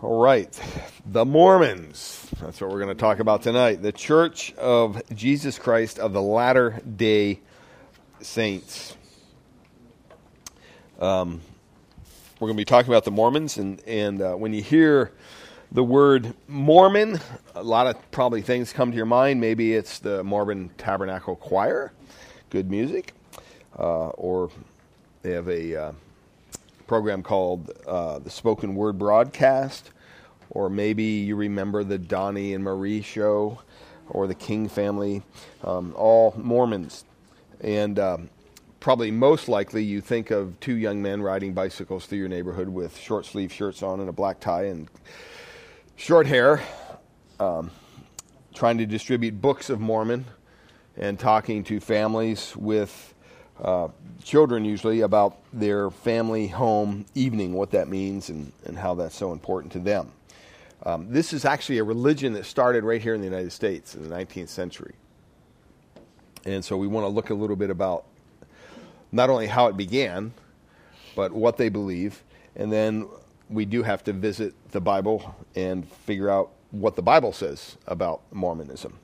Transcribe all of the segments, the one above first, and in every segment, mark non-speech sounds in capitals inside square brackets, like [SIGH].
All right, the Mormons. That's what we're going to talk about tonight. The Church of Jesus Christ of the Latter day Saints. Um, we're going to be talking about the Mormons, and, and uh, when you hear the word Mormon, a lot of probably things come to your mind. Maybe it's the Mormon Tabernacle Choir, good music, uh, or they have a. Uh, program called uh, the Spoken Word Broadcast, or maybe you remember the Donnie and Marie show, or the King family, um, all Mormons. And um, probably most likely you think of two young men riding bicycles through your neighborhood with short sleeve shirts on and a black tie and short hair, um, trying to distribute books of Mormon and talking to families with uh, children usually about their family home evening, what that means, and, and how that's so important to them. Um, this is actually a religion that started right here in the United States in the 19th century. And so we want to look a little bit about not only how it began, but what they believe. And then we do have to visit the Bible and figure out what the Bible says about Mormonism.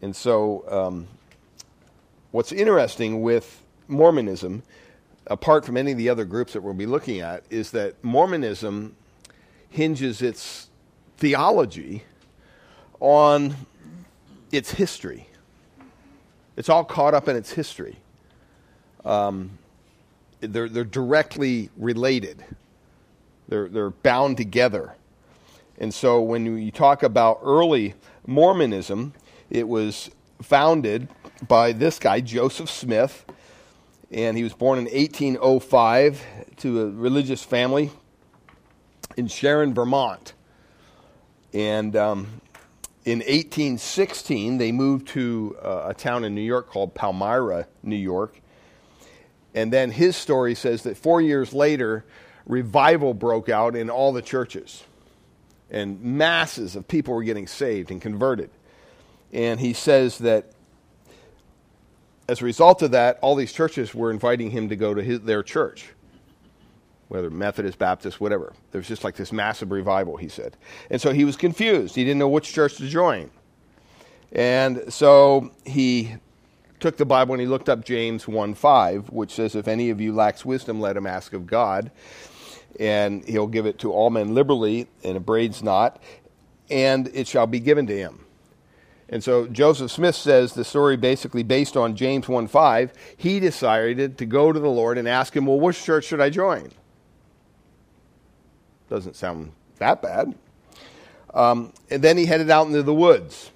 And so, um, what's interesting with Mormonism, apart from any of the other groups that we'll be looking at, is that Mormonism hinges its theology on its history. It's all caught up in its history. Um, they're, they're directly related, they're, they're bound together. And so when you talk about early Mormonism, it was founded by this guy, Joseph Smith, and he was born in 1805 to a religious family in Sharon, Vermont. And um, in 1816, they moved to uh, a town in New York called Palmyra, New York. And then his story says that four years later, revival broke out in all the churches. And masses of people were getting saved and converted. And he says that as a result of that, all these churches were inviting him to go to his, their church, whether Methodist, Baptist, whatever. There was just like this massive revival, he said. And so he was confused. He didn't know which church to join. And so he took the Bible and he looked up James 1 5, which says, If any of you lacks wisdom, let him ask of God. And he'll give it to all men liberally, and upbraids not, and it shall be given to him. And so Joseph Smith says the story basically based on James 1 5. He decided to go to the Lord and ask him, Well, which church should I join? Doesn't sound that bad. Um, and then he headed out into the woods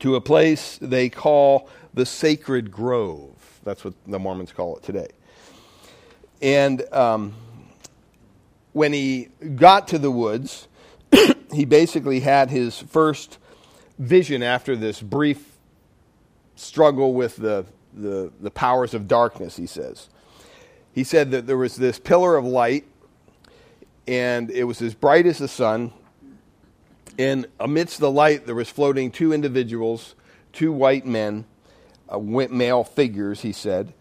to a place they call the Sacred Grove. That's what the Mormons call it today. And um, when he got to the woods, [CLEARS THROAT] he basically had his first vision after this brief struggle with the, the, the powers of darkness, he says. He said that there was this pillar of light, and it was as bright as the sun. And amidst the light, there was floating two individuals, two white men, uh, male figures, he said.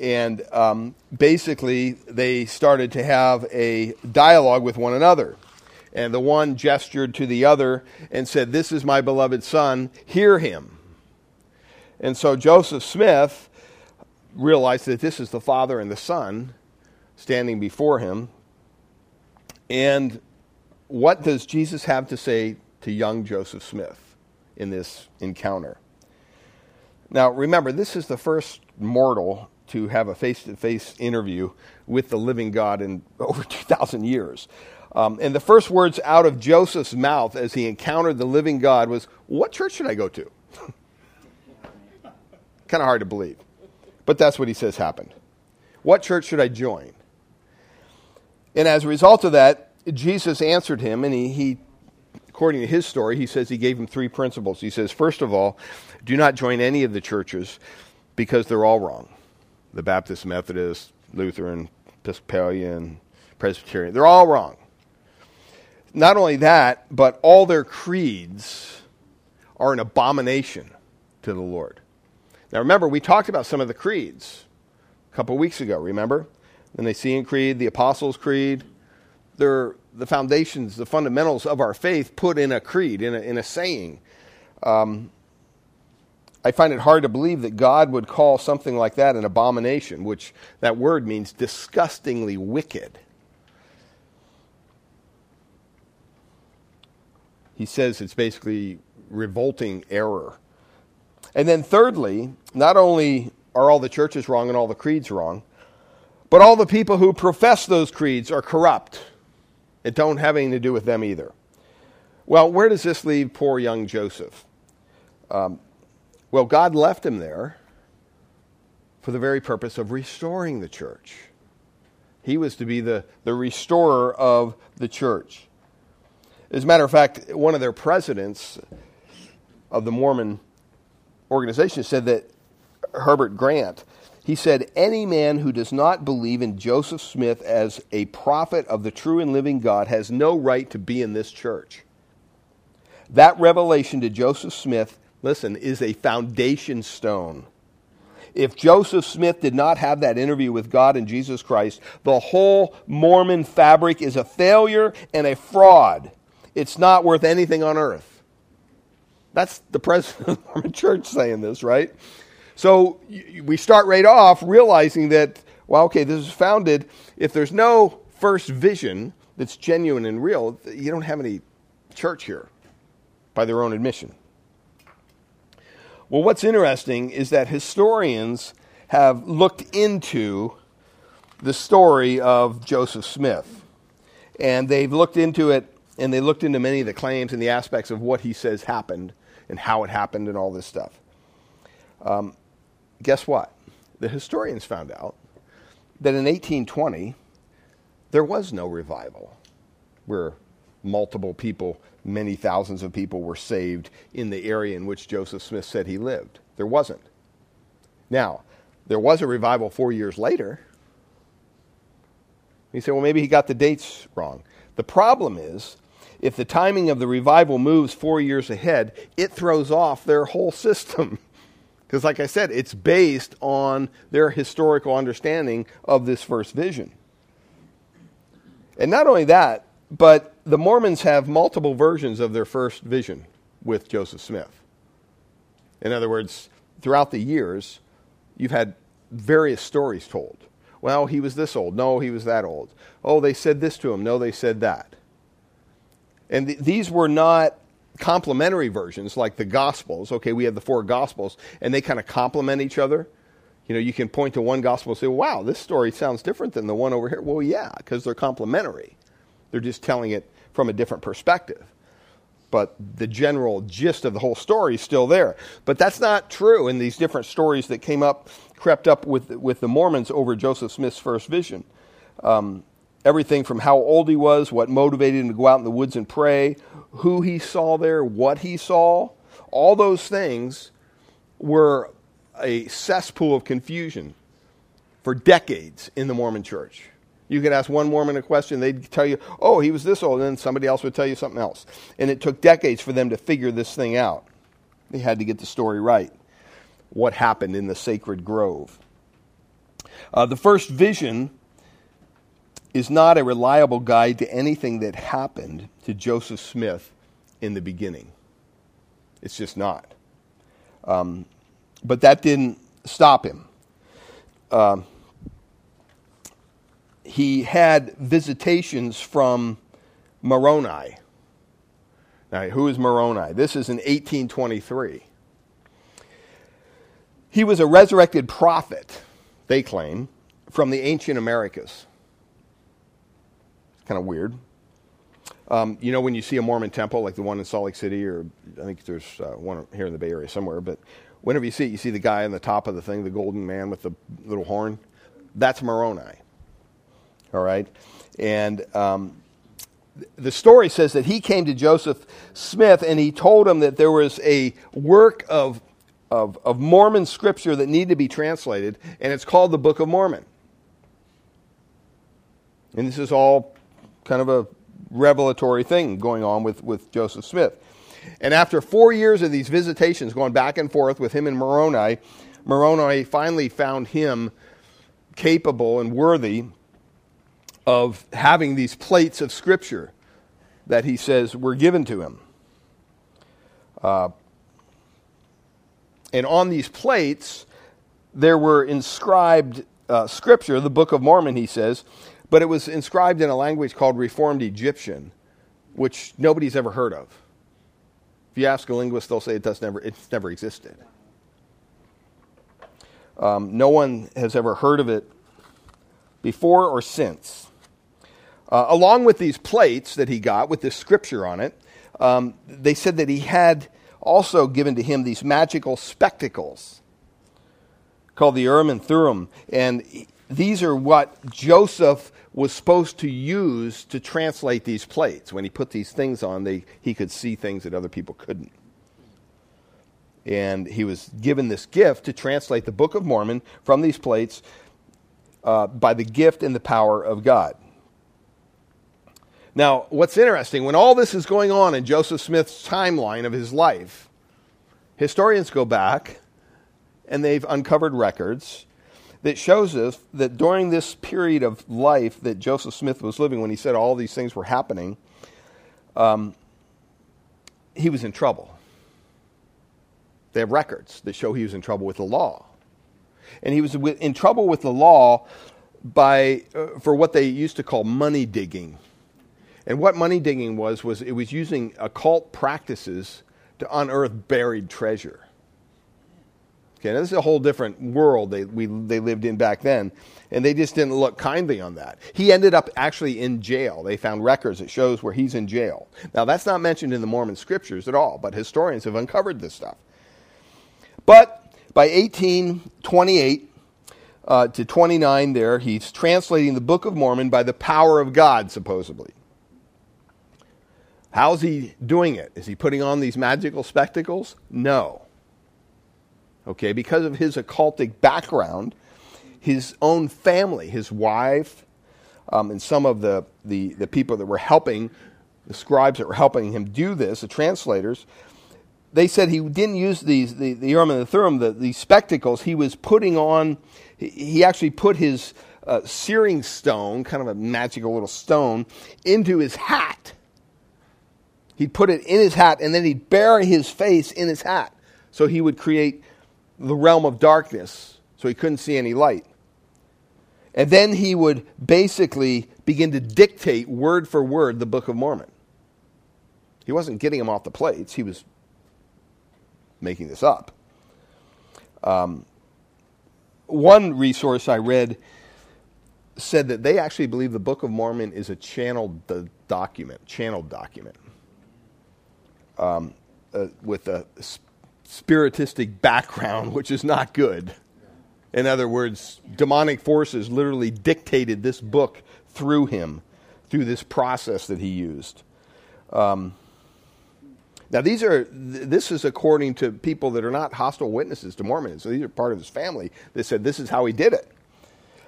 And um, basically, they started to have a dialogue with one another. And the one gestured to the other and said, This is my beloved son, hear him. And so Joseph Smith realized that this is the father and the son standing before him. And what does Jesus have to say to young Joseph Smith in this encounter? Now, remember, this is the first mortal to have a face to face interview with the living God in [LAUGHS] over 2,000 years. Um, and the first words out of Joseph's mouth as he encountered the living God was, What church should I go to? [LAUGHS] kind of hard to believe. But that's what he says happened. What church should I join? And as a result of that, Jesus answered him, and he, he according to his story, he says he gave him three principles. He says, First of all, do not join any of the churches because they're all wrong the Baptist, Methodist, Lutheran, Episcopalian, Presbyterian. They're all wrong. Not only that, but all their creeds are an abomination to the Lord. Now remember, we talked about some of the creeds a couple weeks ago, remember? The Nicene Creed, the Apostles' Creed. they're the foundations, the fundamentals of our faith put in a creed, in a, in a saying. Um, I find it hard to believe that God would call something like that an abomination, which that word means disgustingly wicked. He says it's basically revolting error. And then, thirdly, not only are all the churches wrong and all the creeds wrong, but all the people who profess those creeds are corrupt. It don't have anything to do with them either. Well, where does this leave poor young Joseph? Um, well, God left him there for the very purpose of restoring the church. He was to be the, the restorer of the church. As a matter of fact, one of their presidents of the Mormon organization said that Heber Grant, he said, Any man who does not believe in Joseph Smith as a prophet of the true and living God has no right to be in this church. That revelation to Joseph Smith, listen, is a foundation stone. If Joseph Smith did not have that interview with God and Jesus Christ, the whole Mormon fabric is a failure and a fraud it's not worth anything on earth. That's the president of the Mormon [LAUGHS] church saying this, right? So we start right off realizing that, well, okay, this is founded. If there's no first vision that's genuine and real, you don't have any church here by their own admission. Well, what's interesting is that historians have looked into the story of Joseph Smith. And they've looked into it and they looked into many of the claims and the aspects of what he says happened and how it happened and all this stuff. Um, guess what? The historians found out that in 1820, there was no revival where multiple people, many thousands of people, were saved in the area in which Joseph Smith said he lived. There wasn't. Now, there was a revival four years later. He said, well, maybe he got the dates wrong. The problem is if the timing of the revival moves four years ahead, it throws off their whole system. [LAUGHS] Because, like I said, it's based on their historical understanding of this first vision. And not only that, but the Mormons have multiple versions of their first vision with Joseph Smith. In other words, throughout the years, you've had various stories told. Well, he was this old. No, he was that old. Oh, they said this to him. No, they said that. And th- these were not complementary versions like the Gospels. Okay, we have the four Gospels, and they kind of complement each other. You know, you can point to one gospel and say, wow, this story sounds different than the one over here. Well, yeah, because they're complementary. They're just telling it from a different perspective. But the general gist of the whole story is still there. But that's not true in these different stories that came up, crept up with, with the Mormons over Joseph Smith's first vision. Um, everything from how old he was, what motivated him to go out in the woods and pray, who he saw there, what he saw, all those things were a cesspool of confusion for decades in the Mormon church. You could ask one Mormon a question, they'd tell you, oh, he was this old, and then somebody else would tell you something else. And it took decades for them to figure this thing out. They had to get the story right. What happened in the sacred grove? Uh, the first vision is not a reliable guide to anything that happened to Joseph Smith in the beginning. It's just not. Um, but that didn't stop him. Uh, he had visitations from Moroni. Now, who is Moroni? This is in 1823. He was a resurrected prophet, they claim, from the ancient Americas kind of weird. Um, you know, when you see a Mormon temple like the one in Salt Lake City, or I think there's uh, one here in the Bay Area somewhere, but whenever you see it, you see the guy on the top of the thing, the golden man with the little horn. That's Moroni. All right? And um, the story says that he came to Joseph Smith and he told him that there was a work of, of, of Mormon scripture that needed to be translated, and it's called the Book of Mormon. And this is all kind of a revelatory thing going on with, with Joseph Smith. And after four years of these visitations going back and forth with him and Moroni, Moroni finally found him capable and worthy of having these plates of Scripture that he says were given to him. Uh, and on these plates, there were inscribed uh, Scripture, the Book of Mormon, he says, but it was inscribed in a language called Reformed Egyptian, which nobody's ever heard of. If you ask a linguist, they'll say it does never, it's never existed. Um, no one has ever heard of it before or since. Uh, along with these plates that he got with this scripture on it, um, they said that he had also given to him these magical spectacles called the Urim and Thummim. And these are what Joseph was supposed to use to translate these plates. When he put these things on, they, he could see things that other people couldn't. And he was given this gift to translate the Book of Mormon from these plates uh, by the gift and the power of God. Now, what's interesting, when all this is going on in Joseph Smith's timeline of his life, historians go back and they've uncovered records that shows us that during this period of life that Joseph Smith was living, when he said all these things were happening, um, he was in trouble. They have records that show he was in trouble with the law. And he was in trouble with the law by, uh, for what they used to call money digging. And what money digging was, was it was using occult practices to unearth buried treasure. Okay, now this is a whole different world they, we, they lived in back then, and they just didn't look kindly on that. He ended up actually in jail. They found records that shows where he's in jail. Now that's not mentioned in the Mormon scriptures at all, but historians have uncovered this stuff. But by 1828 uh, to 29, there he's translating the Book of Mormon by the power of God, supposedly. How's he doing it? Is he putting on these magical spectacles? No. Okay, because of his occultic background, his own family, his wife, um, and some of the, the, the people that were helping, the scribes that were helping him do this, the translators, they said he didn't use these, the, the Urim and the Thummim, the, these spectacles. He was putting on, he, he actually put his uh, searing stone, kind of a magical little stone, into his hat. He'd put it in his hat, and then he'd bury his face in his hat. So he would create the realm of darkness, so he couldn't see any light. And then he would basically begin to dictate word for word the Book of Mormon. He wasn't getting them off the plates, he was making this up. Um, one resource I read said that they actually believe the Book of Mormon is a channeled document, channeled document, um, uh, with a spiritistic background, which is not good. In other words, demonic forces literally dictated this book through him, through this process that he used. Um, now, these are this is according to people that are not hostile witnesses to Mormonism. So these are part of his family that said this is how he did it.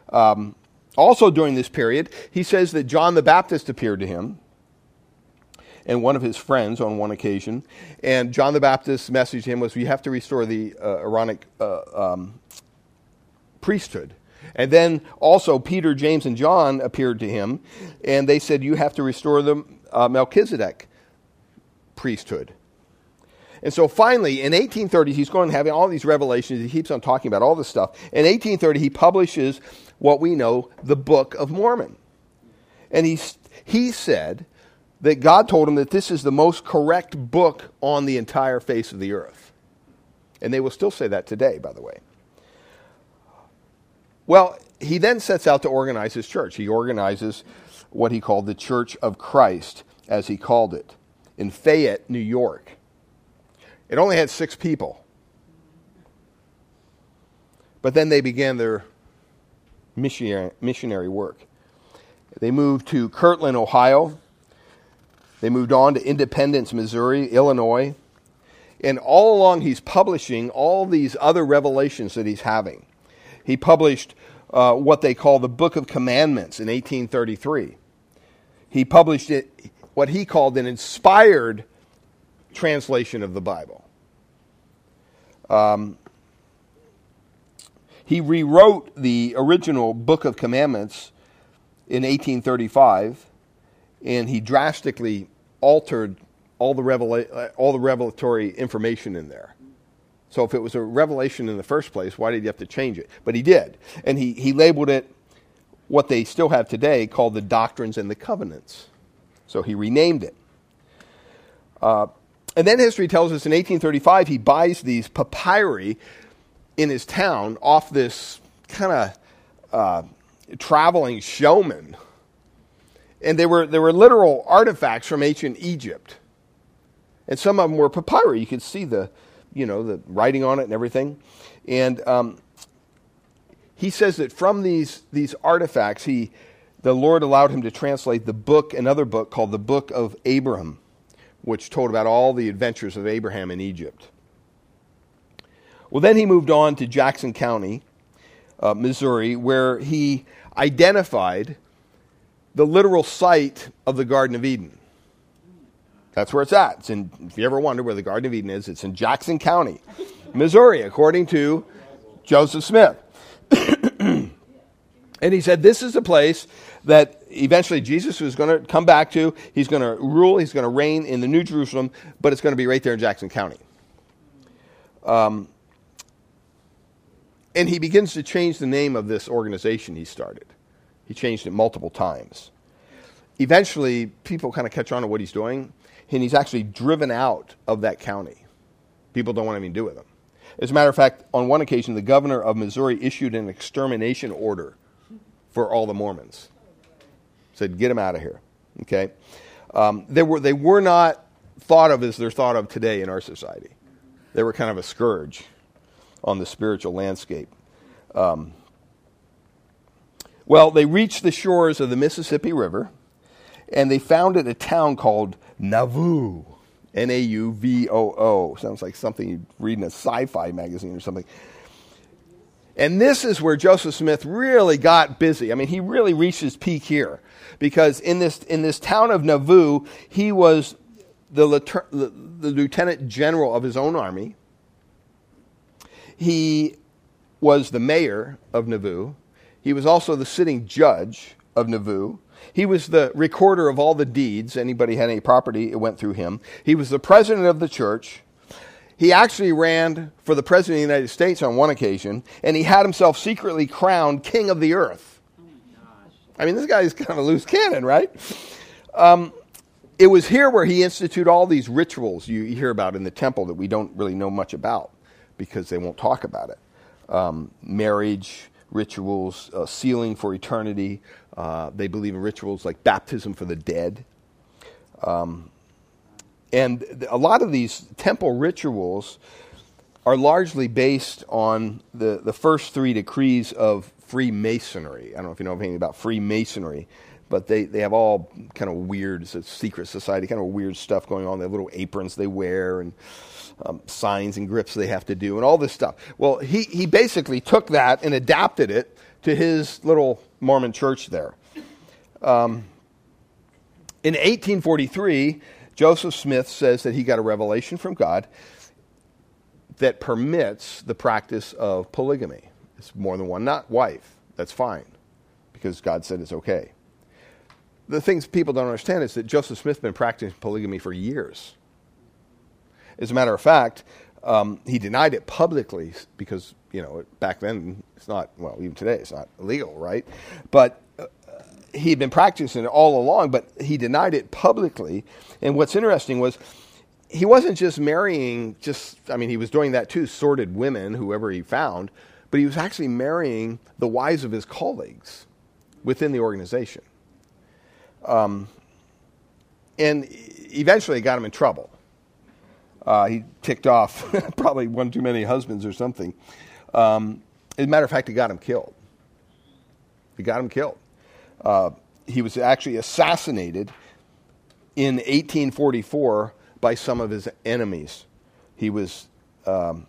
Um, also, during this period, he says that John the Baptist appeared to him and one of his friends on one occasion. And John the Baptist's message to him was, "You have to restore the uh, Aaronic uh, um, priesthood." And then also Peter, James, and John appeared to him, and they said, "You have to restore the uh, Melchizedek priesthood." And so finally, in 1830, he's going to having all these revelations. He keeps on talking about all this stuff. In 1830, he publishes what we know, the Book of Mormon. And he, he said that God told him that this is the most correct book on the entire face of the earth. And they will still say that today, by the way. Well, he then sets out to organize his church. He organizes what he called the Church of Christ, as he called it, in Fayette, New York. It only had six people. But then they began their missionary, missionary work. They moved to Kirtland, Ohio, they moved on to Independence, Missouri, Illinois. And all along, he's publishing all these other revelations that he's having. He published uh, what they call the Book of Commandments in 1833. He published it, what he called an inspired translation of the Bible. Um, he rewrote the original Book of Commandments in 1835, and he drastically altered all the, revela- all the revelatory information in there. So if it was a revelation in the first place, why did he have to change it? But he did. And he, he labeled it what they still have today called the Doctrines and the Covenants. So he renamed it. Uh, and then history tells us in 1835 he buys these papyri in his town off this kind of uh, traveling showman. And they were, they were literal artifacts from ancient Egypt. And some of them were papyri. You could see the, you know, the writing on it and everything. And um, he says that from these, these artifacts, he, the Lord allowed him to translate the book, another book called the Book of Abraham, which told about all the adventures of Abraham in Egypt. Well, then he moved on to Jackson County, uh, Missouri, where he identified the literal site of the Garden of Eden. That's where it's at. It's in, if you ever wonder where the Garden of Eden is, it's in Jackson County, Missouri, according to Joseph Smith. [CLEARS THROAT] and he said, This is the place that eventually Jesus was going to come back to. He's going to rule, he's going to reign in the New Jerusalem, but it's going to be right there in Jackson County. Um, and he begins to change the name of this organization he started. He changed it multiple times. Eventually, people kind of catch on to what he's doing, and he's actually driven out of that county. People don't want anything to do with him. As a matter of fact, on one occasion, the governor of Missouri issued an extermination order for all the Mormons. Said, get them out of here. Okay? Um, they, were, they were not thought of as they're thought of today in our society. They were kind of a scourge on the spiritual landscape. Um, well, they reached the shores of the Mississippi River and they founded a town called Nauvoo. N A U V O O. Sounds like something you'd read in a sci fi magazine or something. And this is where Joseph Smith really got busy. I mean, he really reached his peak here because in this, in this town of Nauvoo, he was the, the, the lieutenant general of his own army. He was the mayor of Nauvoo. He was also the sitting judge of Nauvoo. He was the recorder of all the deeds. Anybody had any property, it went through him. He was the president of the church. He actually ran for the president of the United States on one occasion, and he had himself secretly crowned king of the earth. I mean, this guy is kind of a loose cannon, right? Um, it was here where he instituted all these rituals you hear about in the temple that we don't really know much about because they won't talk about it. Um, marriage rituals, uh, sealing for eternity. Uh, they believe in rituals like baptism for the dead. Um, and a lot of these temple rituals are largely based on the, the first three degrees of Freemasonry. I don't know if you know anything about Freemasonry, but they, they have all kind of weird, it's a secret society, kind of weird stuff going on. They have little aprons they wear and um, signs and grips they have to do and all this stuff. Well, he, he basically took that and adapted it to his little Mormon church there. Um, in 1843, Joseph Smith says that he got a revelation from God that permits the practice of polygamy. It's more than one, not wife. That's fine because God said it's okay the things people don't understand is that Joseph Smith has been practicing polygamy for years. As a matter of fact, um, he denied it publicly because, you know, back then it's not, well, even today it's not illegal, right? But uh, he had been practicing it all along, but he denied it publicly. And what's interesting was he wasn't just marrying, just, I mean, he was doing that too, sordid women, whoever he found, but he was actually marrying the wives of his colleagues within the organization. Um, and eventually it got him in trouble. Uh, he ticked off [LAUGHS] probably one too many husbands or something. Um, as a matter of fact, he got him killed. He got him killed. Uh, he was actually assassinated in 1844 by some of his enemies. He was um,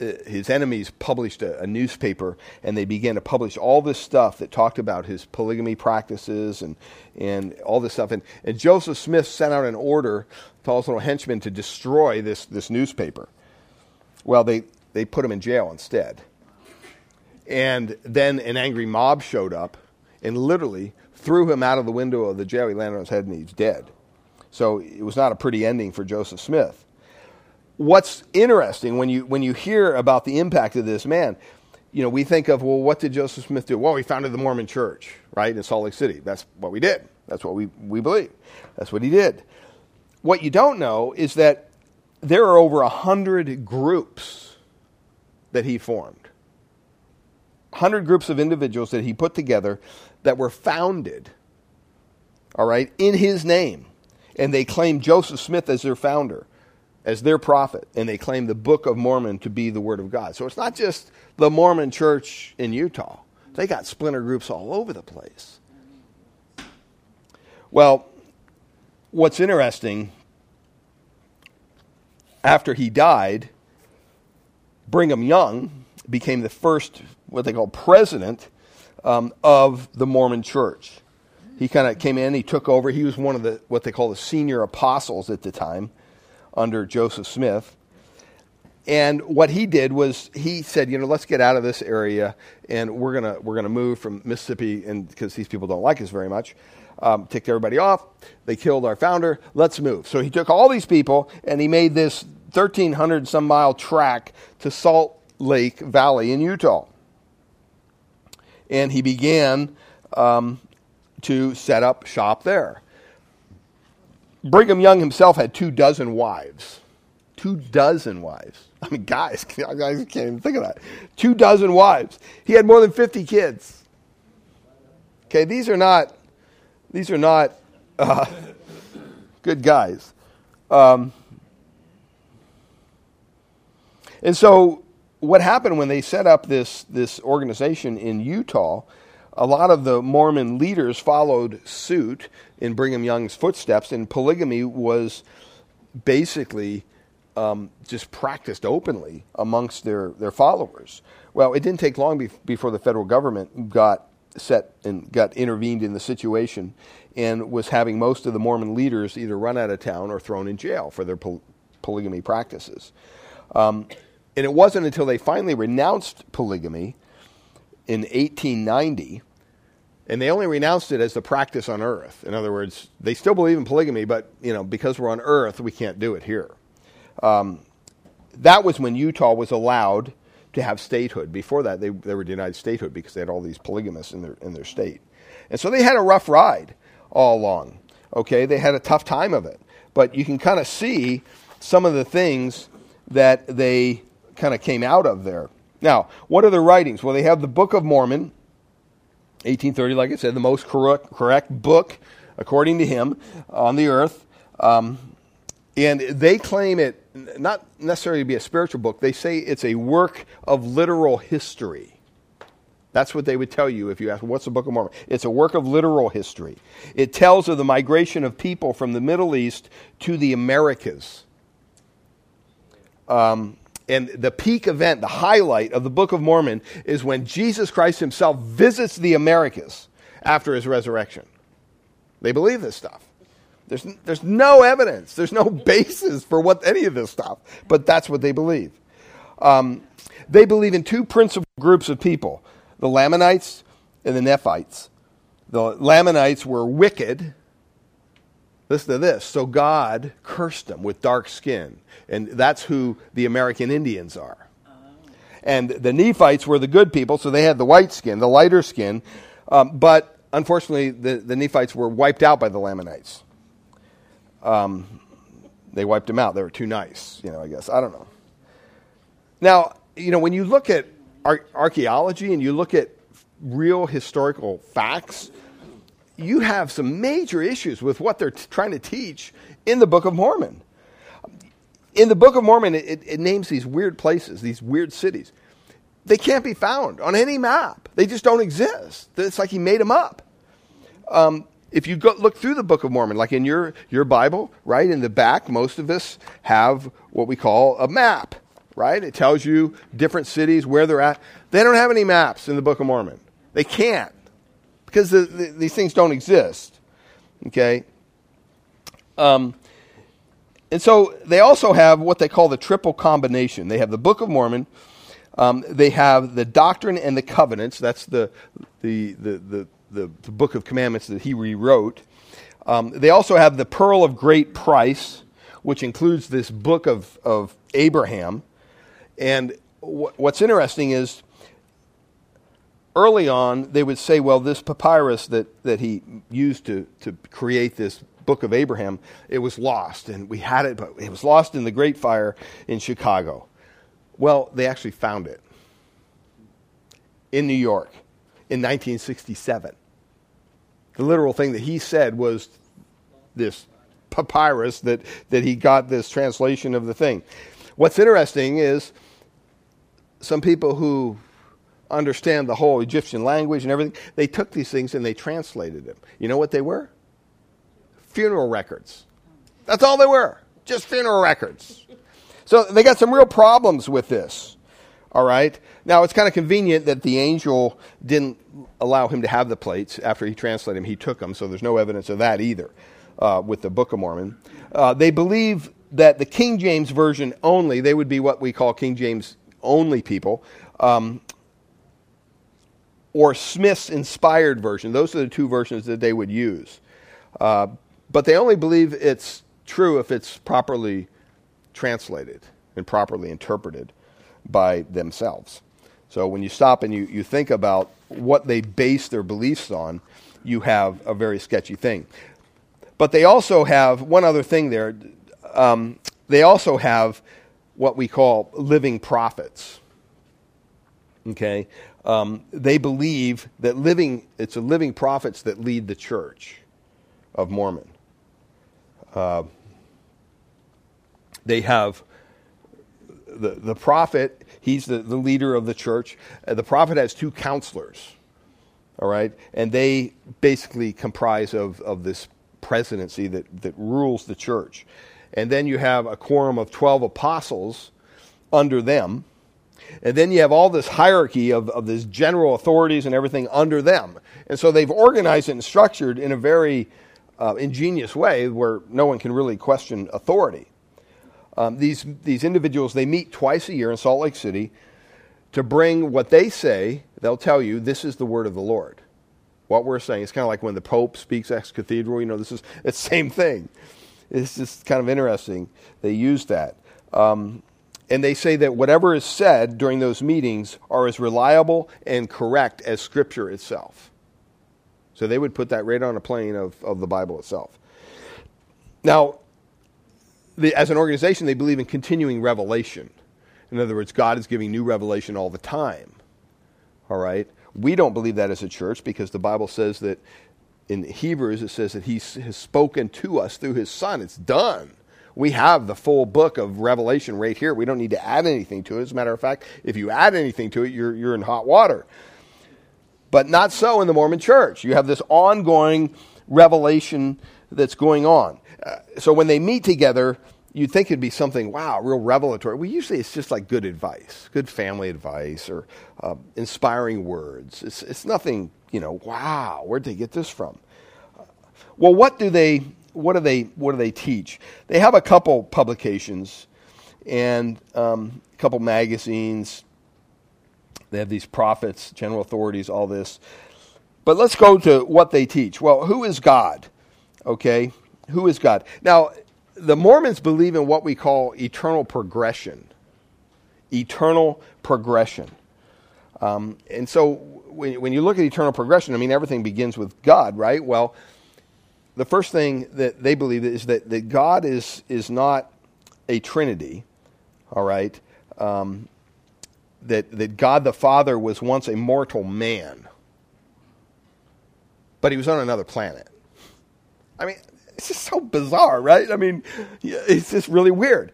Uh, his enemies published a, a, newspaper and they began to publish all this stuff that talked about his polygamy practices and, and all this stuff. And, and Joseph Smith sent out an order to all his little henchmen to destroy this, this newspaper. Well, they, they put him in jail instead. And then an angry mob showed up and literally threw him out of the window of the jail. He landed on his head and he's dead. So it was not a pretty ending for Joseph Smith. What's interesting when you when you hear about the impact of this man, you know, we think of well, what did Joseph Smith do? Well, he founded the Mormon Church, right in Salt Lake City. That's what we did. That's what we we believe. That's what he did. What you don't know is that there are over a hundred groups that he formed. 100 groups of individuals that he put together that were founded, all right, in his name. And they claim Joseph Smith as their founder, as their prophet, and they claim the Book of Mormon to be the Word of God. So it's not just the Mormon church in Utah, they got splinter groups all over the place. Well, what's interesting, after he died, Brigham Young became the first what they call president um, of the Mormon Church. He kind of came in, he took over. He was one of the what they call the senior apostles at the time under Joseph Smith. And what he did was he said, you know, let's get out of this area, and we're gonna we're gonna move from Mississippi, and because these people don't like us very much, um, ticked everybody off. They killed our founder. Let's move. So he took all these people, and he made this 1,300 some mile track to Salt Lake Valley in Utah and he began um, to set up shop there. Brigham Young himself had two dozen wives. Two dozen wives. I mean, guys, [LAUGHS] guys can't even think of that. Two dozen wives. He had more than 50 kids. Okay, these are not, these are not uh, [LAUGHS] good guys. Um, and so what happened when they set up this, this organization in Utah, a lot of the Mormon leaders followed suit in Brigham Young's footsteps, and polygamy was basically um, just practiced openly amongst their, their followers. Well, it didn't take long be- before the federal government got set and got intervened in the situation and was having most of the Mormon leaders either run out of town or thrown in jail for their pol- polygamy practices. Um, and it wasn't until they finally renounced polygamy in 1890, and they only renounced it as the practice on earth. In other words, they still believe in polygamy, but you know, because we're on earth, we can't do it here. Um, that was when Utah was allowed to have statehood. Before that, they, they were denied statehood because they had all these polygamists in their, in their state. And so they had a rough ride all along. Okay, they had a tough time of it. But you can kind of see some of the things that they kind of came out of there. Now, what are the writings? Well, they have the Book of Mormon, 1830, like I said, the most correct, correct book, according to him, on the earth. Um, and they claim it not necessarily to be a spiritual book, they say it's a work of literal history. That's what they would tell you if you ask, what's the Book of Mormon? It's a work of literal history. It tells of the migration of people from the Middle East to the Americas. Um, and the peak event, the highlight of the Book of Mormon is when Jesus Christ himself visits the Americas after his resurrection. They believe this stuff. There's, there's no evidence, there's no [LAUGHS] basis for what any of this stuff, but that's what they believe. Um, they believe in two principal groups of people the Lamanites and the Nephites. The Lamanites were wicked. Listen to this. So God cursed them with dark skin and that's who the American Indians are. And the Nephites were the good people, so they had the white skin, the lighter skin. Um, but unfortunately, the, the Nephites were wiped out by the Lamanites. Um, they wiped them out. They were too nice, you know, I guess. I don't know. Now, you know, when you look at ar- archaeology and you look at real historical facts, you have some major issues with what they're t- trying to teach in the Book of Mormon in the Book of Mormon, it, it, names these weird places, these weird cities. They can't be found on any map. They just don't exist. It's like he made them up. Um, if you go, look through the Book of Mormon, like in your, your Bible, right, in the back, most of us have what we call a map, right? It tells you different cities, where they're at. They don't have any maps in the Book of Mormon. They can't because the, the, these things don't exist. Okay? Um, and so they also have what they call the triple combination. They have the Book of Mormon, um, they have the Doctrine and the Covenants. That's the, the, the, the the, the book of commandments that he rewrote. Um, they also have the Pearl of Great Price, which includes this book of, of Abraham. And w- what's interesting is early on, they would say, well, this papyrus that, that he used to, to create this book of Abraham, it was lost. And we had it, but it was lost in the Great Fire in Chicago. Well, they actually found it in New York in 1967. The literal thing that he said was this papyrus that, that he got this translation of the thing. What's interesting is some people who understand the whole Egyptian language and everything, they took these things and they translated them. You know what they were? Funeral records. That's all they were, just funeral records. So they got some real problems with this. All right? Now, it's kind of convenient that the angel didn't allow him to have the plates after he translated them. He took them, so there's no evidence of that either uh, with the Book of Mormon. Uh, they believe that the King James Version only, they would be what we call King James only people, um, or Smith's inspired version. Those are the two versions that they would use. Uh, but they only believe it's true if it's properly translated and properly interpreted by themselves. So when you stop and you, you think about what they base their beliefs on, you have a very sketchy thing. But they also have one other thing there. Um, they also have what we call living prophets. Okay? Um, they believe that living, it's a living prophets that lead the church of Mormon. Uh, they have the, the prophet, he's the, the leader of the church. Uh, the prophet has two counselors, all right? And they basically comprise of, of this presidency that, that rules the church. And then you have a quorum of 12 apostles under them. And then you have all this hierarchy of, of these general authorities and everything under them. And so they've organized and structured in a very uh, ingenious way where no one can really question authority. Um, these, these individuals, they meet twice a year in Salt Lake City to bring what they say, they'll tell you, this is the word of the Lord. What we're saying, it's kind of like when the Pope speaks ex cathedra, you know, this is [LAUGHS] the same thing. It's just kind of interesting. They use that. Um, and they say that whatever is said during those meetings are as reliable and correct as Scripture itself. So they would put that right on a plane of, of the Bible itself. Now, the, as an organization, they believe in continuing revelation. In other words, God is giving new revelation all the time. All right? We don't believe that as a church because the Bible says that in Hebrews it says that He has spoken to us through His Son. It's done. We have the full book of Revelation right here. We don't need to add anything to it. As a matter of fact, if you add anything to it, you're, you're in hot water. But not so in the Mormon church. You have this ongoing revelation that's going on. Uh, so when they meet together, you'd think it'd be something, wow, real revelatory. Well, usually it's just like good advice, good family advice, or uh, inspiring words. It's, it's nothing, you know, wow, where'd they get this from? well, what do they, what do they, what do they teach? They have a couple publications and um, a couple magazines. They have these prophets, general authorities, all this. But let's go to what they teach. Well, who is God? Okay, who is God? Now, the Mormons believe in what we call eternal progression. Eternal progression. Um, and so when, when you look at eternal progression, I mean, everything begins with God, right? Well, the first thing that they believe is that, that God is, is not a trinity, all right? Um, that, that God the Father was once a mortal man, but he was on another planet. I mean, it's just so bizarre, right? I mean, it's just really weird.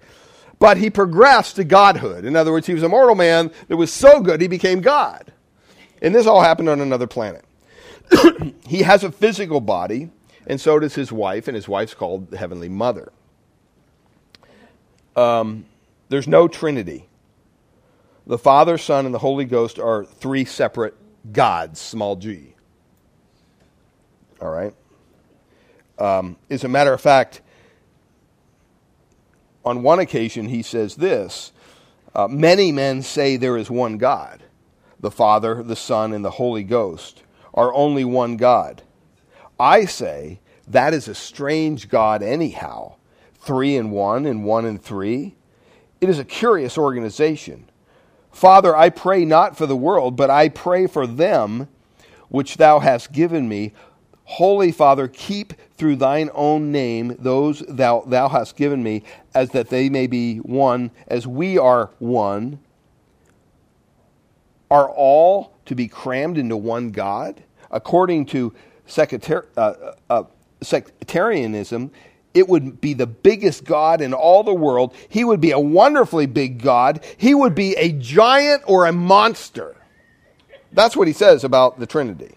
But he progressed to godhood. In other words, he was a mortal man that was so good he became God. And this all happened on another planet. [COUGHS] he has a physical body, and so does his wife, and his wife's called the Heavenly Mother. Um, there's no Trinity. The Father, Son, and the Holy Ghost are three separate gods, small g. All right? Um, as a matter of fact, on one occasion he says this uh, Many men say there is one God, the Father, the Son, and the Holy Ghost, are only one God. I say that is a strange God, anyhow. Three and one, and one and three. It is a curious organization. Father, I pray not for the world, but I pray for them which thou hast given me. Holy Father, keep through thine own name those thou, thou hast given me, as that they may be one, as we are one. Are all to be crammed into one God? According to uh, uh, uh sectarianism, it would be the biggest God in all the world. He would be a wonderfully big God. He would be a giant or a monster. That's what he says about the Trinity.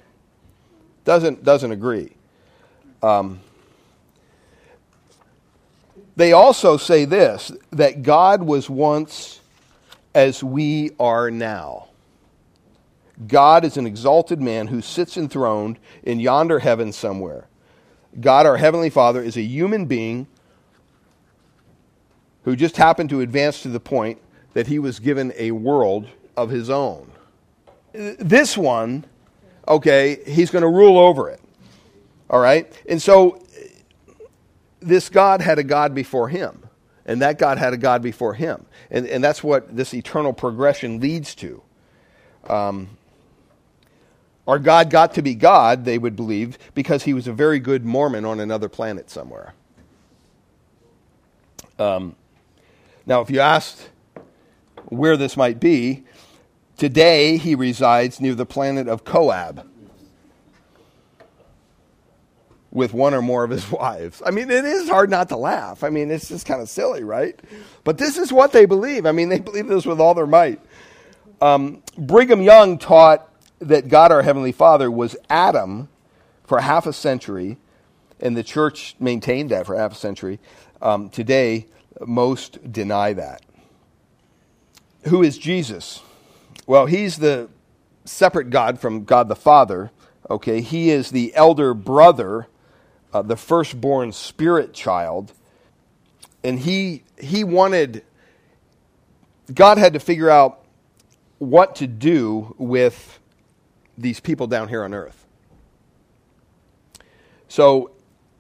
Doesn't, doesn't agree. Um, they also say this that God was once as we are now. God is an exalted man who sits enthroned in yonder heaven somewhere. God, our Heavenly Father, is a human being who just happened to advance to the point that he was given a world of his own. This one, okay, he's going to rule over it. All right? And so this God had a God before him, and that God had a God before him. And, and that's what this eternal progression leads to. Um, our God got to be God, they would believe, because he was a very good Mormon on another planet somewhere. Um, now, if you asked where this might be, today he resides near the planet of Kolob with one or more of his [LAUGHS] wives. I mean, it is hard not to laugh. I mean, it's just kind of silly, right? But this is what they believe. I mean, they believe this with all their might. Um, Brigham Young taught that God our Heavenly Father was Adam for half a century, and the church maintained that for half a century. Um, today, most deny that. Who is Jesus? Well, he's the separate God from God the Father. Okay, he is the elder brother, uh, the firstborn spirit child, and he he wanted. God had to figure out what to do with these people down here on earth. So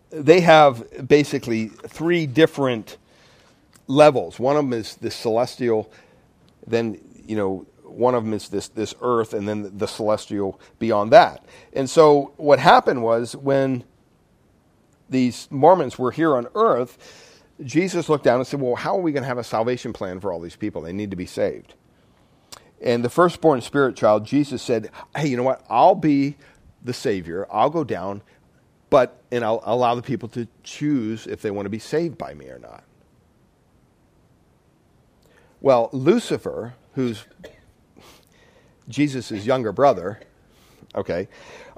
they have basically three different levels. One of them is the celestial, then, you know, one of them is this, this earth, and then the celestial beyond that. And so what happened was when these Mormons were here on earth, Jesus looked down and said, Well, how are we going to have a salvation plan for all these people? They need to be saved. And the firstborn spirit child, Jesus said, Hey, you know what? I'll be the Savior. I'll go down, but, and I'll allow the people to choose if they want to be saved by me or not. Well, Lucifer, who's Jesus' younger brother, okay,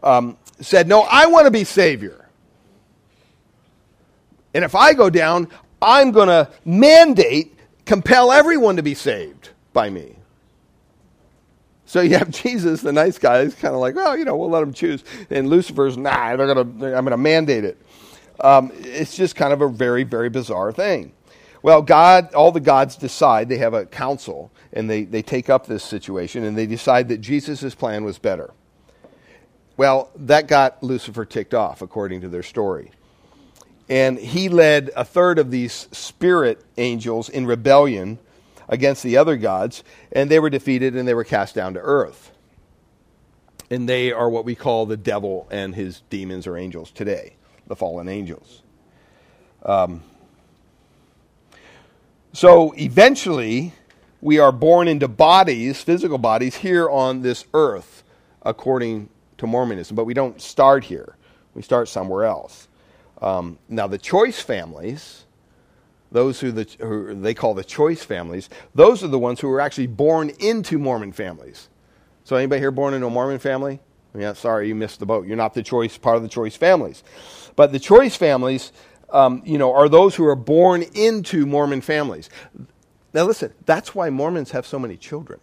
um, said, No, I want to be Savior. And if I go down, I'm going to mandate, compel everyone to be saved by me. So you have [LAUGHS] Jesus, the nice guy, he's kind of like, well, you know, we'll let him choose. And Lucifer's, nah, they're gonna, I'm going to mandate it. Um, it's just kind of a very, very bizarre thing. Well, God, all the gods decide, they have a council, and they, they take up this situation, and they decide that Jesus' plan was better. Well, that got Lucifer ticked off, according to their story. And he led a third of these spirit angels in rebellion against the other gods, and they were defeated and they were cast down to earth. And they are what we call the devil and his demons or angels today, the fallen angels. Um, so eventually, we are born into bodies, physical bodies, here on this earth, according to Mormonism. But we don't start here, we start somewhere else. Um, now, the choice families those who, the, who they call the choice families, those are the ones who were actually born into Mormon families. So anybody here born into a Mormon family? Yeah, sorry, you missed the boat. You're not the choice part of the choice families. But the choice families, um, you know, are those who are born into Mormon families. Now listen, that's why Mormons have so many children.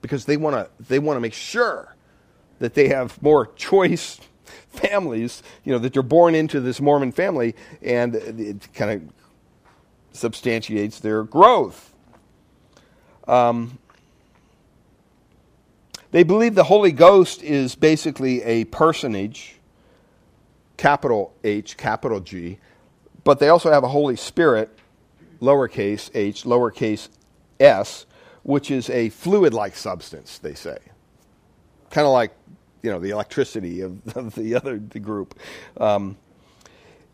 Because they want to they want to make sure that they have more choice families, you know, that they're born into this Mormon family, and it kind of substantiates their growth. Um, They believe the Holy Ghost is basically a personage, capital H, capital G, but they also have a Holy Spirit, lowercase h, lowercase s, which is a fluid like substance, they say. Kind of like, you know, the electricity of, [LAUGHS] of the other the group. Um,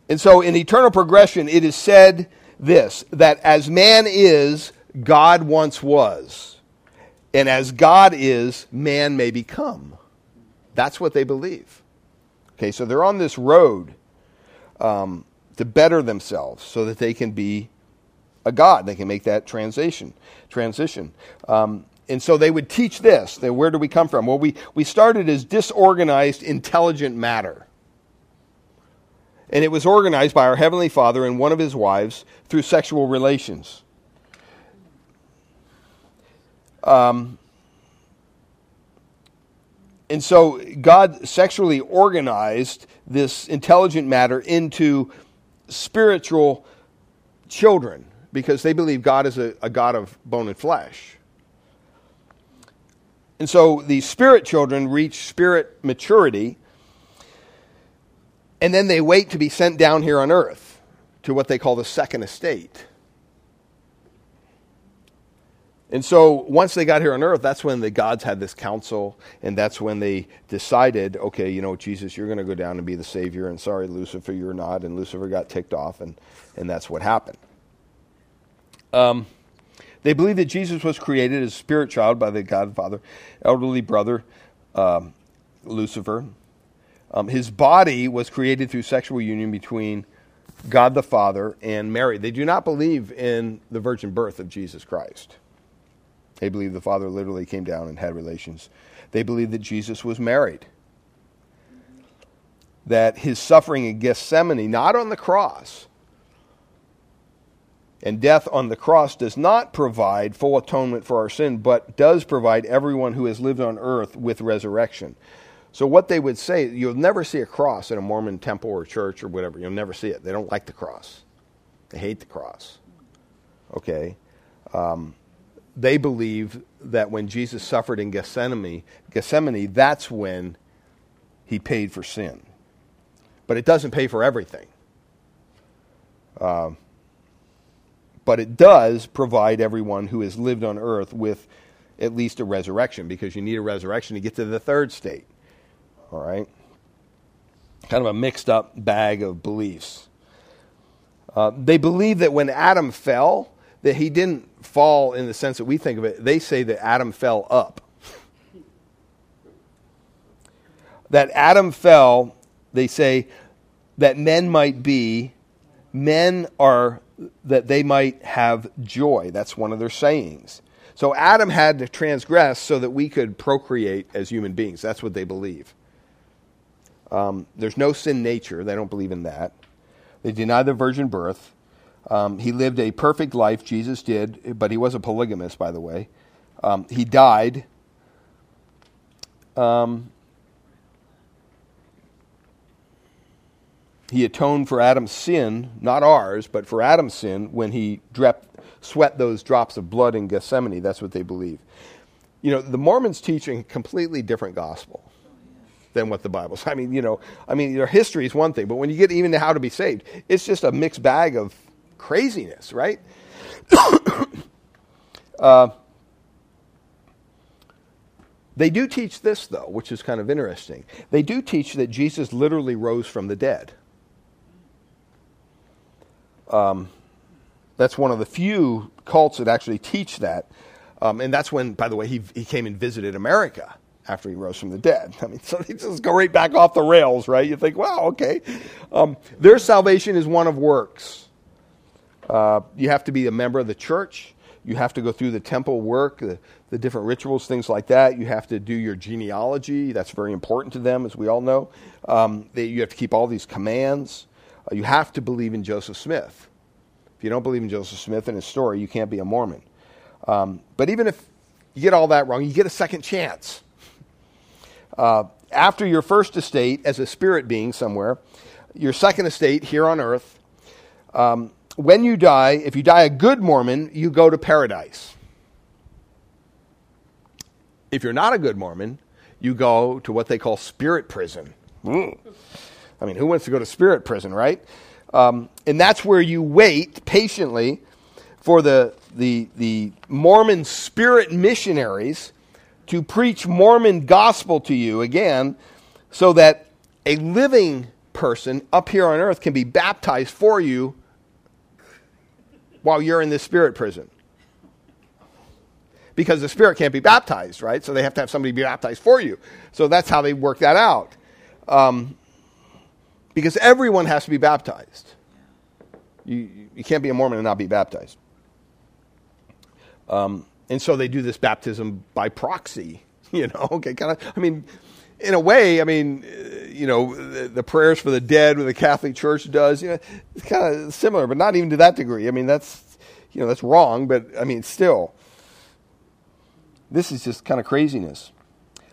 and so in eternal progression, it is said this that as man is, God once was. And as God is, man may become. That's what they believe. Okay, so they're on this road um, to better themselves so that they can be a God. They can make that transition. Transition. Um, and so they would teach this. That where do we come from? Well, we, we started as disorganized, intelligent matter. And it was organized by our Heavenly Father and one of his wives through sexual relations. Um, and so God sexually organized this intelligent matter into spiritual children because they believe God is a, a, God of bone and flesh. And so the spirit children reach spirit maturity, and then they wait to be sent down here on earth to what they call the second estate. And so once they got here on earth, that's when the gods had this council, and that's when they decided, okay, you know, Jesus, you're going to go down and be the Savior, and sorry, Lucifer, you're not. And Lucifer got ticked off, and, and that's what happened. Um, they believe that Jesus was created as a spirit child by the God Father, elderly brother, um, Lucifer. Um, his body was created through sexual union between God the Father and Mary. They do not believe in the virgin birth of Jesus Christ. They believe the Father literally came down and had relations. They believe that Jesus was married. That his suffering in Gethsemane, not on the cross, and death on the cross does not provide full atonement for our sin, but does provide everyone who has lived on earth with resurrection. So, what they would say, you'll never see a cross in a Mormon temple or church or whatever. You'll never see it. They don't like the cross, they hate the cross. Okay? Um, they believe that when Jesus suffered in Gethsemane, Gethsemane, that's when he paid for sin. But it doesn't pay for everything. Uh, but it does provide everyone who has lived on earth with at least a resurrection, because you need a resurrection to get to the third state. All right? Kind of a mixed up bag of beliefs. Uh, they believe that when Adam fell, that he didn't fall in the sense that we think of it. They say that Adam fell up. that Adam fell, they say, that men might be, men are, that they might have joy. That's one of their sayings. So Adam had to transgress so that we could procreate as human beings. That's what they believe. Um, there's no sin nature. They don't believe in that. They deny the virgin birth. Um, he lived a perfect life, Jesus did, but he was a polygamist, by the way. Um, he died. Um, he atoned for Adam's sin, not ours, but for Adam's sin when he drept, sweat those drops of blood in Gethsemane. That's what they believe. You know, the Mormons teaching a completely different gospel than what the Bible says. I mean, you know, I mean, their history is one thing, but when you get even to how to be saved, it's just a mixed bag of craziness, right? [COUGHS] uh, they do teach this, though, which is kind of interesting. They do teach that Jesus literally rose from the dead. Um, that's one of the few cults that actually teach that. Um, and that's when, by the way, he, he came and visited America after he rose from the dead. [LAUGHS] I mean, so they just go right back off the rails, right? You think, wow, okay. Um, their salvation is one of works. Uh, you have to be a member of the church. You have to go through the temple work, the, the different rituals, things like that. You have to do your genealogy. That's very important to them, as we all know. Um, they, you have to keep all these commands. Uh, you have to believe in Joseph Smith. If you don't believe in Joseph Smith and his story, you can't be a Mormon. Um, but even if you get all that wrong, you get a second chance. Uh, after your first estate as a spirit being somewhere, your second estate here on earth, um, when you die, if you die a good Mormon, you go to paradise. If you're not a good Mormon, you go to what they call spirit prison. I mean, who wants to go to spirit prison, right? Um, and that's where you wait patiently for the, the, the Mormon spirit missionaries to preach Mormon gospel to you again so that a living person up here on earth can be baptized for you while you're in this spirit prison. Because the spirit can't be baptized, right? So they have to have somebody be baptized for you. So that's how they work that out. Um, because everyone has to be baptized. You, you can't be a Mormon and not be baptized. Um, and so they do this baptism by proxy, [LAUGHS] you know. Okay, kind of. I mean, in a way, I mean, you know, the, the prayers for the dead, what the Catholic Church does, you know, it's kind of similar, but not even to that degree. I mean, that's, you know, that's wrong, but I mean, still, this is just kind of craziness.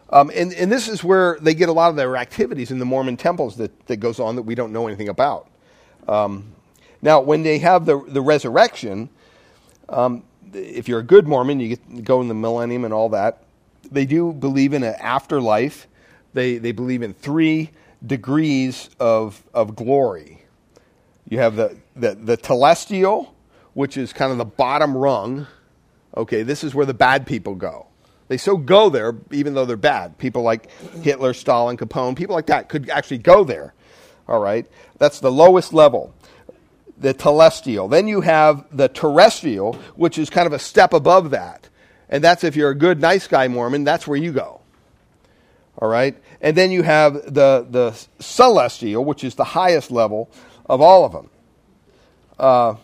Um, and, and this is where they get a lot of their activities in the Mormon temples that, that goes on that we don't know anything about. Um, now, when they have the, the resurrection, um, if you're a good Mormon, you get, go in the millennium and all that. They do believe in an afterlife they, they believe in three degrees of, of glory. You have the, the, the telestial, which is kind of the bottom rung. Okay, this is where the bad people go. They so go there, even though they're bad. People like Hitler, Stalin, Capone, people like that could actually go there. All right, that's the lowest level, the telestial. Then you have the terrestrial, which is kind of a step above that. And that's if you're a good, nice guy Mormon, that's where you go. All right? And then you have the, the celestial, which is the highest level of all of them. Uh,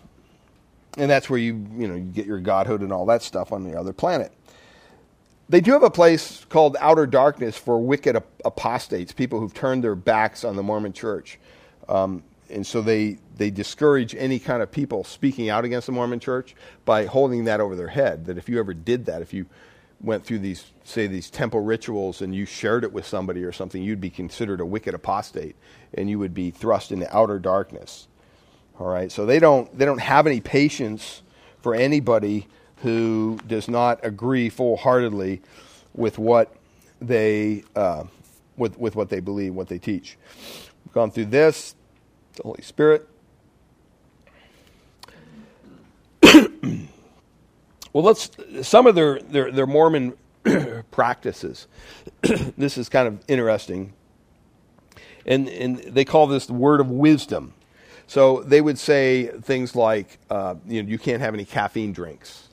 and that's where you, you, know, you get your godhood and all that stuff on the other planet. They do have a place called outer darkness for wicked apostates, people who've turned their backs on the Mormon church. Um, and so they, they discourage any kind of people speaking out against the Mormon church by holding that over their head. That if you ever did that, if you went through these, say, these temple rituals and you shared it with somebody or something, you'd be considered a wicked apostate and you would be thrust into outer darkness. All right, so they don't, they don't have any patience for anybody who does not agree full heartedly with what they, uh, with, with what they believe, what they teach. We've gone through this, the Holy Spirit. [COUGHS] Well, let's some of their their, their Mormon [COUGHS] practices. [COUGHS] this is kind of interesting, and and they call this the word of wisdom. So they would say things like, uh, you know, you can't have any caffeine drinks.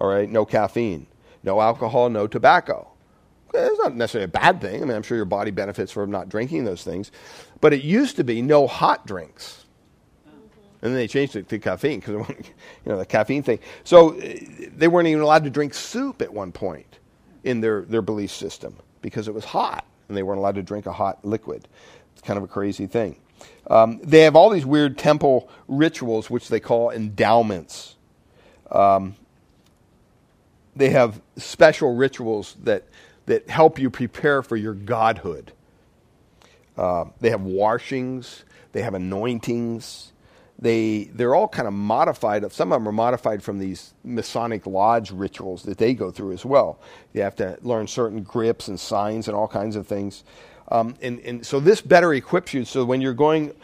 All right, no caffeine, no alcohol, no tobacco. It's not necessarily a bad thing. I mean, I'm sure your body benefits from not drinking those things, but it used to be no hot drinks and then they changed it to caffeine because [LAUGHS] you know the caffeine thing. So uh, they weren't even allowed to drink soup at one point in their their belief system because it was hot, and they weren't allowed to drink a hot liquid. It's kind of a crazy thing. Um, they have all these weird temple rituals, which they call endowments. Um, they have special rituals that that help you prepare for your godhood. Uh, they have washings. They have anointings they they're all kind of modified. Some of them are modified from these Masonic lodge rituals that they go through as well. You have to learn certain grips and signs and all kinds of things. Um, and, and so this better equips you. So when you're going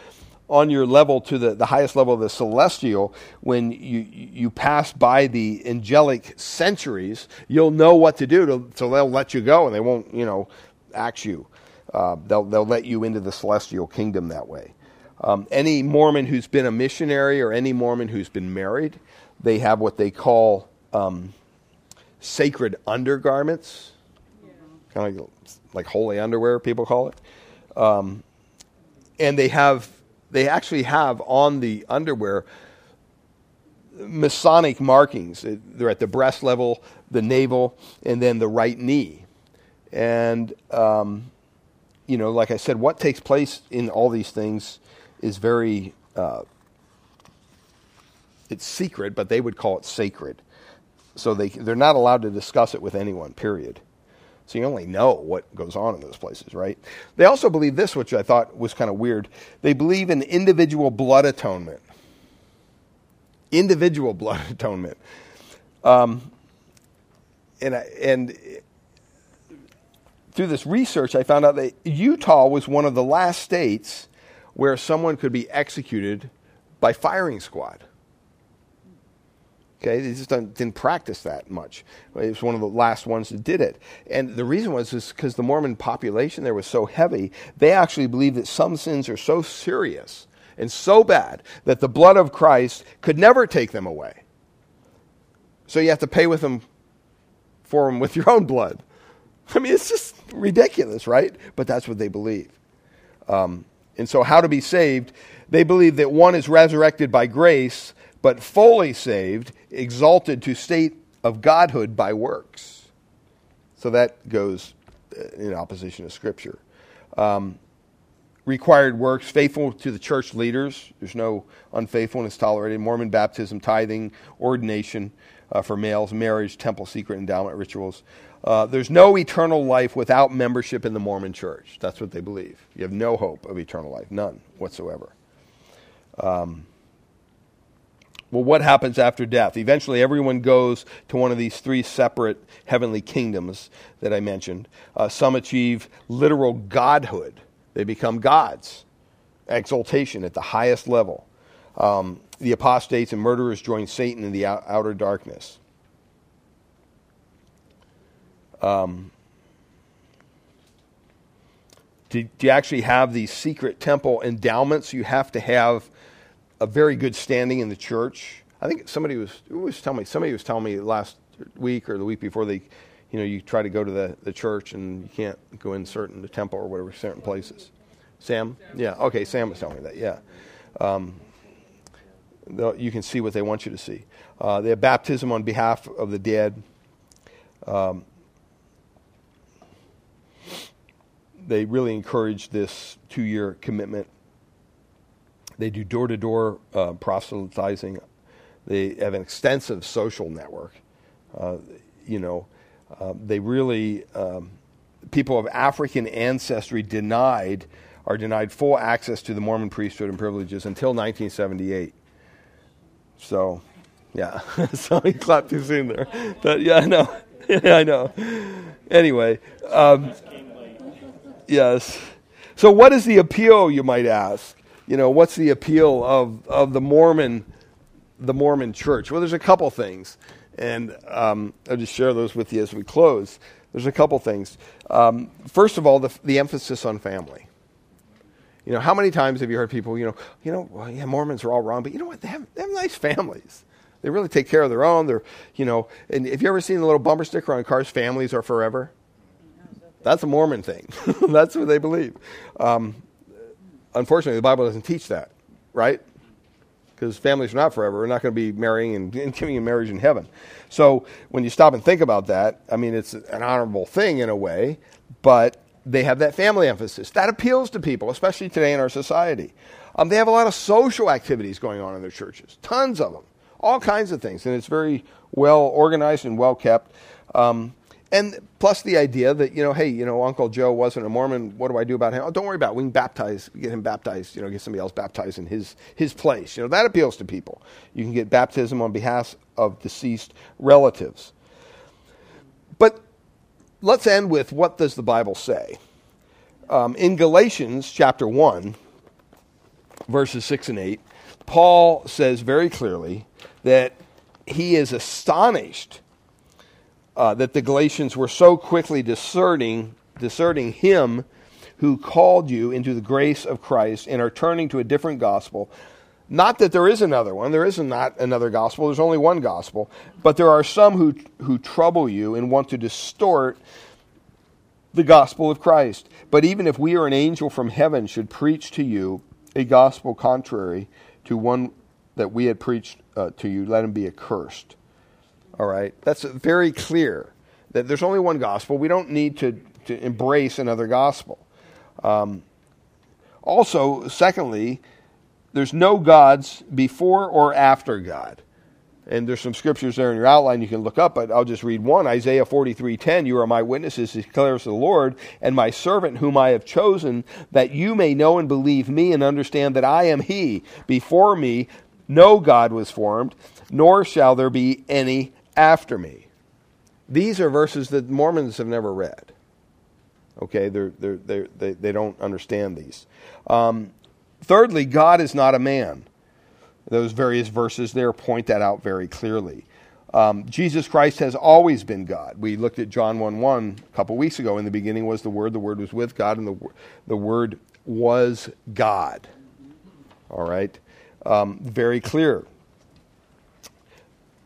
on your level to the, the highest level of the celestial, when you, you pass by the angelic centuries, you'll know what to do. To, so they'll let you go and they won't, you know, axe you. Uh, they'll, they'll let you into the celestial kingdom that way. Um, any Mormon who's been a missionary or any Mormon who's been married, they have what they call um, sacred undergarments, yeah. kind of like, like, holy underwear, people call it. Um, and they have, they actually have on the underwear Masonic markings. They're at the breast level, the navel, and then the right knee. And, um, you know, like I said, what takes place in all these things is very uh, it's secret, but they would call it sacred. So they they're not allowed to discuss it with anyone. Period. So you only know what goes on in those places, right? They also believe this, which I thought was kind of weird. They believe in individual blood atonement. Individual [LAUGHS] blood atonement. Um, and and through this research, I found out that Utah was one of the last states where someone could be executed by firing squad. Okay, they just didn't practice that much. It was one of the last ones that did it. And the reason was because the Mormon population there was so heavy, they actually believed that some sins are so serious and so bad that the blood of Christ could never take them away. So you have to pay with them for them with [LAUGHS] your own blood. I mean, it's just ridiculous, right? But that's what they believe. Um, and so, how to be saved? They believe that one is resurrected by grace, but fully saved, exalted to state of godhood by works. So that goes uh, in opposition to Scripture. Um, required works, faithful to the church leaders. There's no unfaithfulness tolerated. Mormon baptism, tithing, ordination uh, for males, marriage, temple secret endowment rituals. Uh, there's no eternal life without membership in the Mormon church. That's what they believe. You have no hope of eternal life, none whatsoever. Um, well, what happens after death? Eventually, everyone goes to one of these three separate heavenly kingdoms that I mentioned. Uh, some achieve literal godhood, they become gods, exaltation at the highest level. Um, the apostates and murderers join Satan in the outer darkness. Um, to, to actually have these secret temple endowments, you have to have a very good standing in the church. I think somebody was, was telling me, somebody was telling me last week or the week before they, you know, you try to go to the, the church and you can't go in certain, the temple or whatever, certain places. Sam? Yeah, okay, Sam was telling me that, yeah. Um, you can see what they want you to see. Uh, they have baptism on behalf of the dead. Um, they really encourage this two year commitment. They do door to door proselytizing. They have an extensive social network. Uh, you know, uh, they really, um, people of African ancestry denied are denied full access to the Mormon priesthood and privileges until 1978. So, yeah. [LAUGHS] so he clapped too soon there. But yeah, I know. [LAUGHS] yeah, I know. Anyway, um, Yes. So, what is the appeal, you might ask? You know, what's the appeal of, of the Mormon, the Mormon church? Well, there's a couple things. And um, I'll just share those with you as we close. There's a couple things. Um, first of all, the, the emphasis on family. You know, how many times have you heard people, you know, you know, well, yeah, Mormons are all wrong, but you know what? They have, they have nice families. They really take care of their own. They're, you know, and have you ever seen the little bumper sticker on cars, families are forever? That's a Mormon thing. [LAUGHS] That's what they believe. Um, unfortunately, the Bible doesn't teach that, right? Because families are not forever. We're not going to be marrying and, [LAUGHS] and giving in marriage in heaven. So when you stop and think about that, I mean, it's an honorable thing in a way, but they have that family emphasis. That appeals to people, especially today in our society. Um, they have a lot of social activities going on in their churches, tons of them, all kinds of things, and it's very well organized and well kept. Um, and plus the idea that, you know, hey, you know, Uncle Joe wasn't a Mormon. What do I do about him? Oh, don't worry about it. We can baptize, get him baptized, you know, get somebody else baptized in his, his place. You know, that appeals to people. You can get baptism on behalf of deceased relatives. But let's end with what does the Bible say? Um, in Galatians chapter 1, verses 6 and 8, Paul says very clearly that he is astonished uh, that the Galatians were so quickly deserting, deserting him who called you into the grace of Christ and are turning to a different gospel. Not that there is another one, there is not another gospel, there's only one gospel, but there are some who, who trouble you and want to distort the gospel of Christ. But even if we or an angel from heaven should preach to you a gospel contrary to one that we had preached uh, to you, let him be accursed. All right? That's very clear that there's only one gospel. We don't need to, to embrace another gospel. Um, also, secondly, there's no gods before or after God. And there's some scriptures there in your outline you can look up, but I'll just read one. Isaiah 43:10, "You are my witnesses," declares the Lord, "and my servant whom I have chosen, that you may know and believe me and understand that I am he. Before me no God was formed, nor shall there be any after me. these are verses that Mormons have never read. Okay, they're, they're, they're, they they don't understand these. Um, thirdly, God is not a man. Those various verses there point that out very clearly. Um, Jesus Christ has always been God. We looked at John 1 1 a couple weeks ago. In the beginning was the Word, the Word was with God, and the, the Word was God. All right? Um, very clear.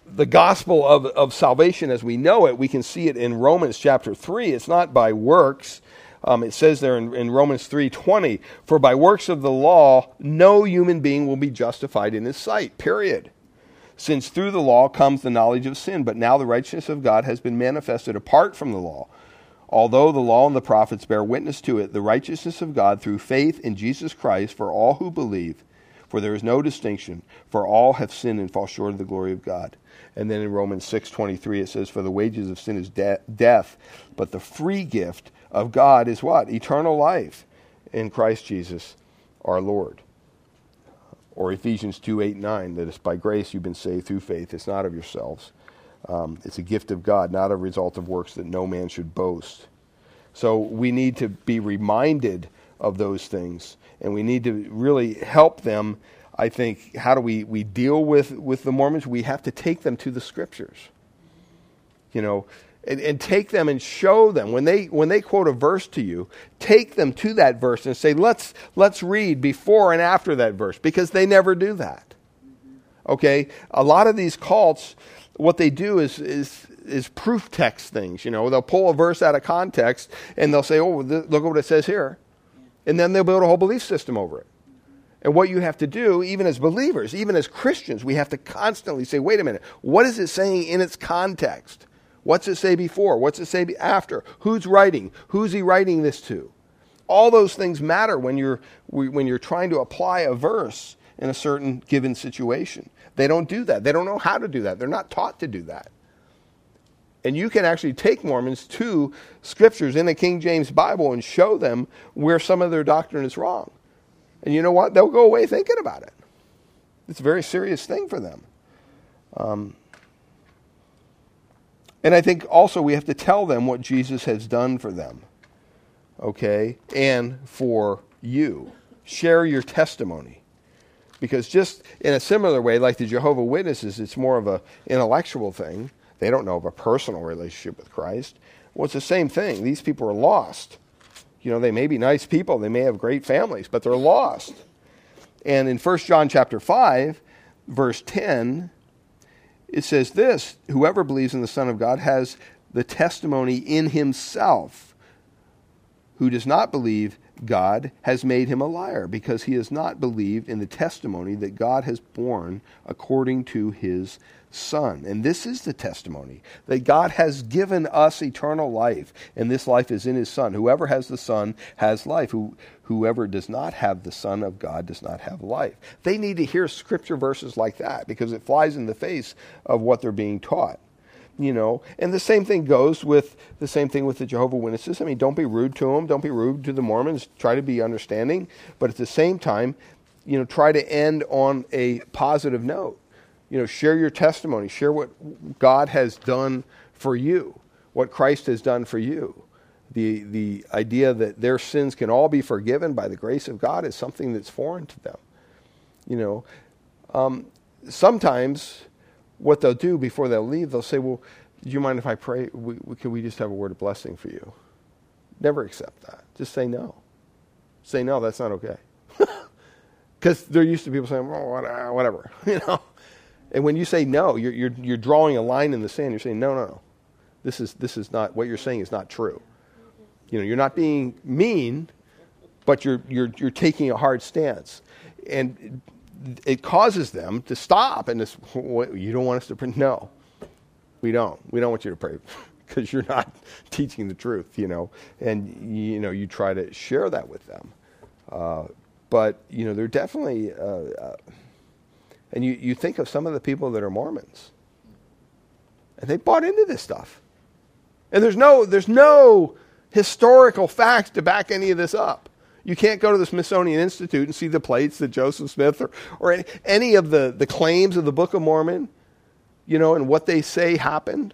The gospel of, of salvation as we know it, we can see it in Romans chapter 3. It's not by works. Um, it says there in, in Romans 3:20, "For by works of the law, no human being will be justified in his sight." Period since through the law comes the knowledge of sin, but now the righteousness of God has been manifested apart from the law. Although the law and the prophets bear witness to it, the righteousness of God through faith in Jesus Christ for all who believe, for there is no distinction, for all have sinned and fall short of the glory of God. And then in Romans 6:23 it says for the wages of sin is de- death, but the free gift of God is what? Eternal life in Christ Jesus our Lord or Ephesians 2 8 9, that it's by grace you've been saved through faith. It's not of yourselves. Um, it's a gift of God, not a result of works that no man should boast. So we need to be reminded of those things, and we need to really help them. I think, how do we, we deal with, with the Mormons? We have to take them to the scriptures. You know, and, and, take them and show them. When they when they quote a verse to you take them to that verse and say let's let's read before and after that verse because they never do that. Okay? A lot of these cults what they do is is is proof text things. You know they'll pull a verse out of context and they'll say oh look at what it says here. And then they'll build a whole belief system over it and what you have to do, even as believers, even as Christians, we have to constantly say, wait a minute, what is it saying in its context? What's it say before? What's it say after? Who's writing? Who's he writing this to? All those things matter when you're, when you're trying to apply a verse in a certain given situation. They don't do that. They don't know how to do that. They're not taught to do that. And you can actually take Mormons to scriptures in the King James Bible and show them where some of their doctrine is wrong. And you know what? They'll go away thinking about it. It's a very serious thing for them. Um, and I think also we have to tell them what Jesus has done for them, okay, and for you. Share your testimony. Because just in a similar way, like the Jehovah Witnesses, it's more of an intellectual thing. They don't know of a personal relationship with Christ. Well, it's the same thing. These people are lost. You know, they may be nice people, they may have great families, but they're lost. And in 1 John chapter 5, verse 10, it says this whoever believes in the Son of God has the testimony in himself. Who does not believe God has made him a liar because he has not believed in the testimony that God has borne according to his Son. And this is the testimony that God has given us eternal life, and this life is in his Son. Whoever has the Son has life. Who, whoever does not have the Son of God does not have life. They need to hear scripture verses like that because it flies in the face of what they're being taught you know and the same thing goes with the same thing with the jehovah witnesses i mean don't be rude to them don't be rude to the mormons try to be understanding but at the same time you know try to end on a positive note you know, share your testimony, share what God has done for you, what Christ has done for you. The, the idea that their sins can all be forgiven by the grace of God is something that's foreign to them. You know, um, sometimes what they'll do before they'll leave, they'll say, Well, do you mind if I pray? We, we, can we just have a word of blessing for you? Never accept that. Just say no. Say no, that's not okay. [LAUGHS] Because there used to be people saying, Well, whatever, [LAUGHS] you know. And when you say no, you're, you're, you're drawing a line in the sand. You're saying, no, no, no. This is, this is not, what you're saying is not true. You know, you're not being mean, but you're, you're, you're taking a hard stance. And it causes them to stop and you don't want us to pray? No, we don't. We don't want you to pray [LAUGHS] because you're not [LAUGHS] teaching the truth, you know. And, you know, you try to share that with them. Uh, but, you know, they're definitely... Uh, uh, and you, you think of some of the people that are Mormons. And they bought into this stuff. And there's no, there's no historical facts to back any of this up. You can't go to the Smithsonian Institute and see the plates that Joseph Smith or, or any, any of the, the claims of the Book of Mormon, you know, and what they say happened.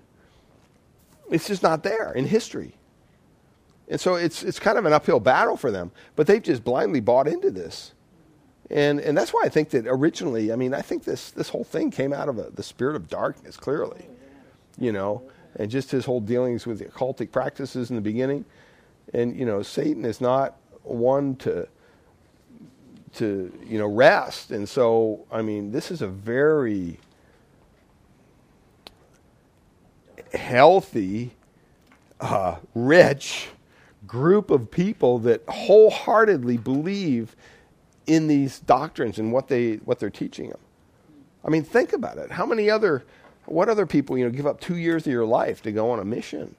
It's just not there in history. And so it's, it's kind of an uphill battle for them. But they've just blindly bought into this. And, and that's why I think that originally, I mean, I think this, this whole thing came out of a, the spirit of darkness, clearly. You know, and just his whole dealings with the occultic practices in the beginning. And, you know, Satan is not one to, to you know, rest. And so, I mean, this is a very healthy, uh, rich group of people that wholeheartedly believe in these doctrines and what they what they're teaching them. I mean, think about it. How many other what other people, you know, give up 2 years of your life to go on a mission?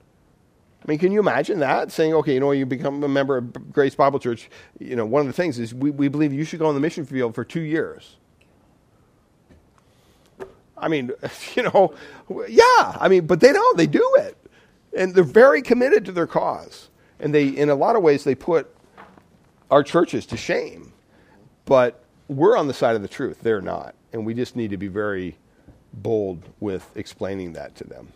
I mean, can you imagine that? Saying, okay, you know, you become a member of Grace Bible Church, you know, one of the things is we, we believe you should go on the mission field for two years. I mean, [LAUGHS] you know, yeah, I mean, but they don't, they do it. And they're very committed to their cause. And they, in a lot of ways, they put our churches to shame. But we're on the side of the truth. They're not. And we just need to be very bold with explaining that to them.